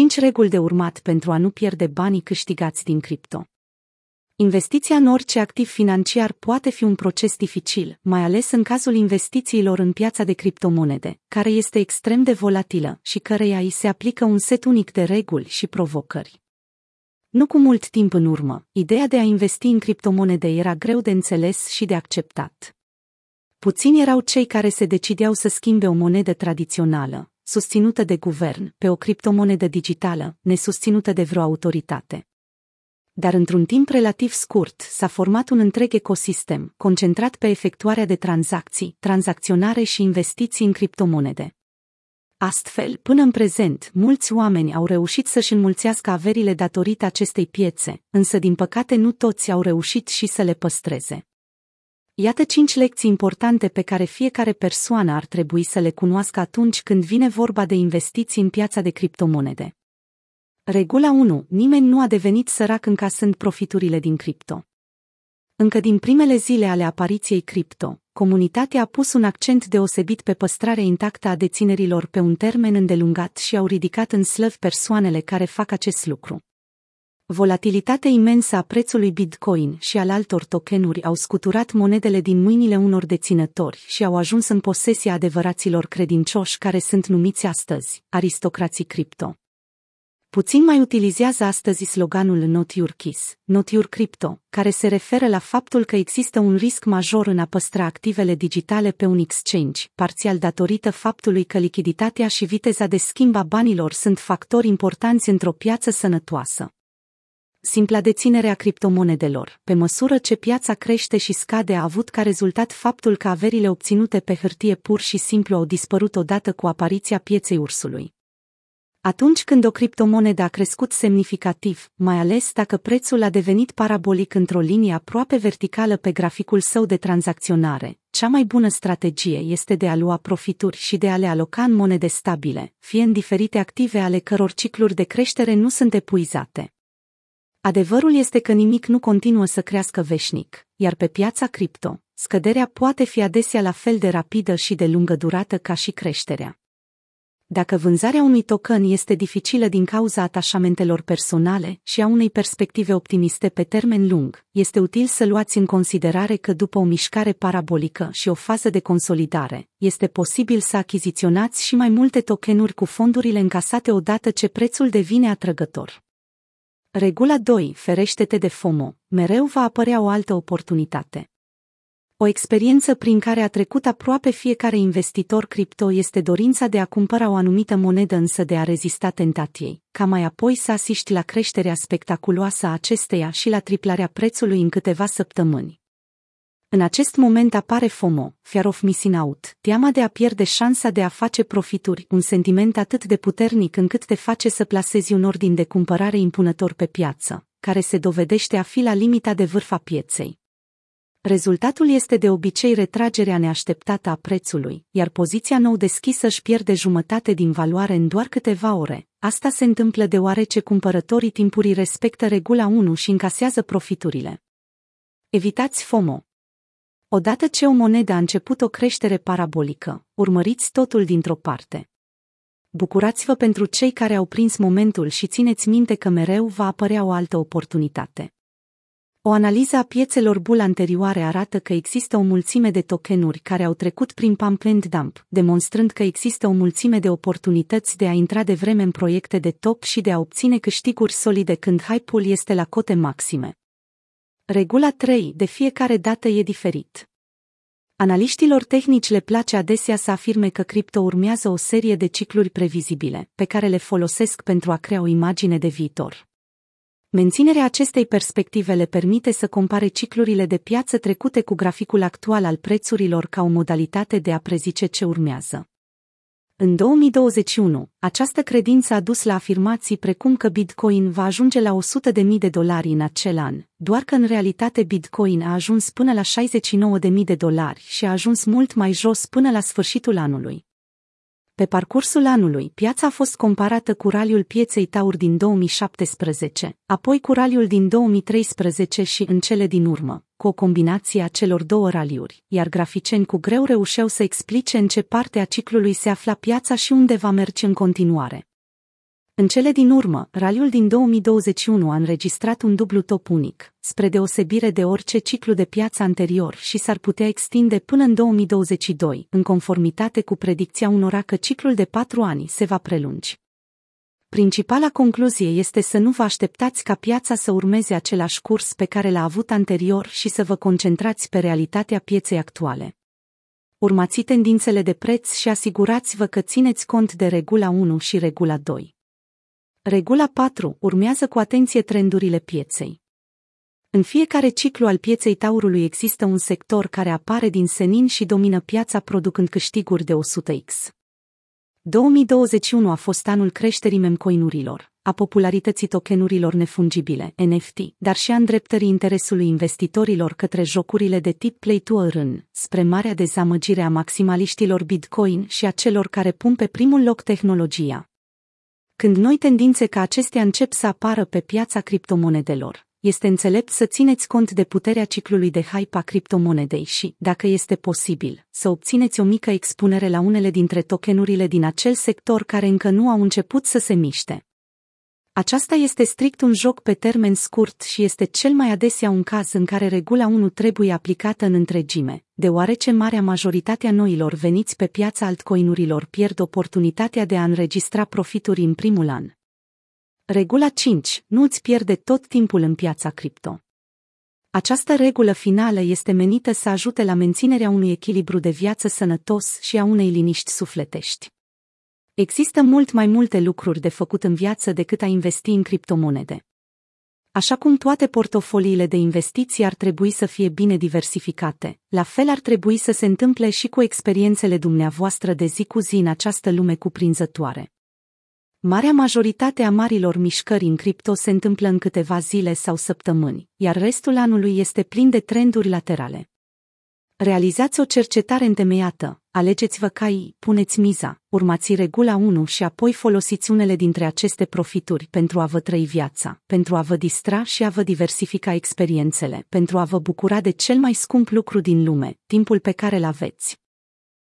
5 reguli de urmat pentru a nu pierde banii câștigați din cripto. Investiția în orice activ financiar poate fi un proces dificil, mai ales în cazul investițiilor în piața de criptomonede, care este extrem de volatilă și căreia îi se aplică un set unic de reguli și provocări. Nu cu mult timp în urmă, ideea de a investi în criptomonede era greu de înțeles și de acceptat. Puțini erau cei care se decideau să schimbe o monedă tradițională, susținută de guvern, pe o criptomonedă digitală, nesusținută de vreo autoritate. Dar într-un timp relativ scurt s-a format un întreg ecosistem, concentrat pe efectuarea de tranzacții, tranzacționare și investiții în criptomonede. Astfel, până în prezent, mulți oameni au reușit să-și înmulțească averile datorită acestei piețe, însă din păcate nu toți au reușit și să le păstreze. Iată cinci lecții importante pe care fiecare persoană ar trebui să le cunoască atunci când vine vorba de investiții în piața de criptomonede. Regula 1. Nimeni nu a devenit sărac încasând profiturile din cripto. Încă din primele zile ale apariției cripto, comunitatea a pus un accent deosebit pe păstrarea intactă a deținerilor pe un termen îndelungat și au ridicat în slăv persoanele care fac acest lucru. Volatilitatea imensă a prețului Bitcoin și al altor tokenuri au scuturat monedele din mâinile unor deținători și au ajuns în posesia adevăraților credincioși care sunt numiți astăzi aristocrații cripto. Puțin mai utilizează astăzi sloganul Not Your Kiss, Not Your Crypto, care se referă la faptul că există un risc major în a păstra activele digitale pe un exchange, parțial datorită faptului că lichiditatea și viteza de schimb a banilor sunt factori importanți într-o piață sănătoasă. Simpla deținere a criptomonedelor, pe măsură ce piața crește și scade, a avut ca rezultat faptul că averile obținute pe hârtie pur și simplu au dispărut odată cu apariția pieței ursului. Atunci când o criptomonedă a crescut semnificativ, mai ales dacă prețul a devenit parabolic într-o linie aproape verticală pe graficul său de tranzacționare, cea mai bună strategie este de a lua profituri și de a le aloca în monede stabile, fie în diferite active ale căror cicluri de creștere nu sunt epuizate. Adevărul este că nimic nu continuă să crească veșnic, iar pe piața cripto, scăderea poate fi adesea la fel de rapidă și de lungă durată ca și creșterea. Dacă vânzarea unui token este dificilă din cauza atașamentelor personale și a unei perspective optimiste pe termen lung, este util să luați în considerare că după o mișcare parabolică și o fază de consolidare, este posibil să achiziționați și mai multe tokenuri cu fondurile încasate odată ce prețul devine atrăgător. Regula 2. Ferește-te de FOMO. Mereu va apărea o altă oportunitate. O experiență prin care a trecut aproape fiecare investitor cripto este dorința de a cumpăra o anumită monedă însă de a rezista tentației, ca mai apoi să asiști la creșterea spectaculoasă a acesteia și la triplarea prețului în câteva săptămâni. În acest moment apare FOMO, Fear of Missing Out, teama de a pierde șansa de a face profituri, un sentiment atât de puternic încât te face să plasezi un ordin de cumpărare impunător pe piață, care se dovedește a fi la limita de vârf a pieței. Rezultatul este de obicei retragerea neașteptată a prețului, iar poziția nou deschisă își pierde jumătate din valoare în doar câteva ore. Asta se întâmplă deoarece cumpărătorii timpurii respectă regula 1 și încasează profiturile. Evitați FOMO. Odată ce o monedă a început o creștere parabolică, urmăriți totul dintr-o parte. Bucurați-vă pentru cei care au prins momentul și țineți minte că mereu va apărea o altă oportunitate. O analiză a piețelor bul anterioare arată că există o mulțime de tokenuri care au trecut prin pump and dump, demonstrând că există o mulțime de oportunități de a intra de vreme în proiecte de top și de a obține câștiguri solide când hype-ul este la cote maxime. Regula 3 de fiecare dată e diferit. Analiștilor tehnici le place adesea să afirme că cripto urmează o serie de cicluri previzibile, pe care le folosesc pentru a crea o imagine de viitor. Menținerea acestei perspective le permite să compare ciclurile de piață trecute cu graficul actual al prețurilor ca o modalitate de a prezice ce urmează. În 2021, această credință a dus la afirmații precum că Bitcoin va ajunge la 100.000 de dolari în acel an, doar că în realitate Bitcoin a ajuns până la 69.000 de dolari și a ajuns mult mai jos până la sfârșitul anului. Pe parcursul anului, piața a fost comparată cu raliul pieței Taur din 2017, apoi cu raliul din 2013 și, în cele din urmă, cu o combinație a celor două raliuri, iar graficeni cu greu reușeau să explice în ce parte a ciclului se afla piața și unde va merge în continuare. În cele din urmă, raliul din 2021 a înregistrat un dublu top unic, spre deosebire de orice ciclu de piață anterior și s-ar putea extinde până în 2022, în conformitate cu predicția unora că ciclul de patru ani se va prelungi. Principala concluzie este să nu vă așteptați ca piața să urmeze același curs pe care l-a avut anterior și să vă concentrați pe realitatea pieței actuale. Urmați tendințele de preț și asigurați-vă că țineți cont de regula 1 și regula 2. Regula 4 urmează cu atenție trendurile pieței. În fiecare ciclu al pieței taurului există un sector care apare din senin și domină piața producând câștiguri de 100x. 2021 a fost anul creșterii memcoinurilor, a popularității tokenurilor nefungibile, NFT, dar și a îndreptării interesului investitorilor către jocurile de tip play to earn, spre marea dezamăgire a maximaliștilor Bitcoin și a celor care pun pe primul loc tehnologia. Când noi tendințe ca acestea încep să apară pe piața criptomonedelor, este înțelept să țineți cont de puterea ciclului de hype a criptomonedei și, dacă este posibil, să obțineți o mică expunere la unele dintre tokenurile din acel sector care încă nu au început să se miște. Aceasta este strict un joc pe termen scurt și este cel mai adesea un caz în care regula 1 trebuie aplicată în întregime, deoarece marea majoritate a noilor veniți pe piața altcoinurilor pierd oportunitatea de a înregistra profituri în primul an. Regula 5. Nu îți pierde tot timpul în piața cripto. Această regulă finală este menită să ajute la menținerea unui echilibru de viață sănătos și a unei liniști sufletești. Există mult mai multe lucruri de făcut în viață decât a investi în criptomonede. Așa cum toate portofoliile de investiții ar trebui să fie bine diversificate, la fel ar trebui să se întâmple și cu experiențele dumneavoastră de zi cu zi în această lume cuprinzătoare. Marea majoritate a marilor mișcări în cripto se întâmplă în câteva zile sau săptămâni, iar restul anului este plin de trenduri laterale. Realizați o cercetare întemeiată, alegeți-vă caii, puneți miza, urmați regula 1 și apoi folosiți unele dintre aceste profituri pentru a vă trăi viața, pentru a vă distra și a vă diversifica experiențele, pentru a vă bucura de cel mai scump lucru din lume, timpul pe care îl aveți.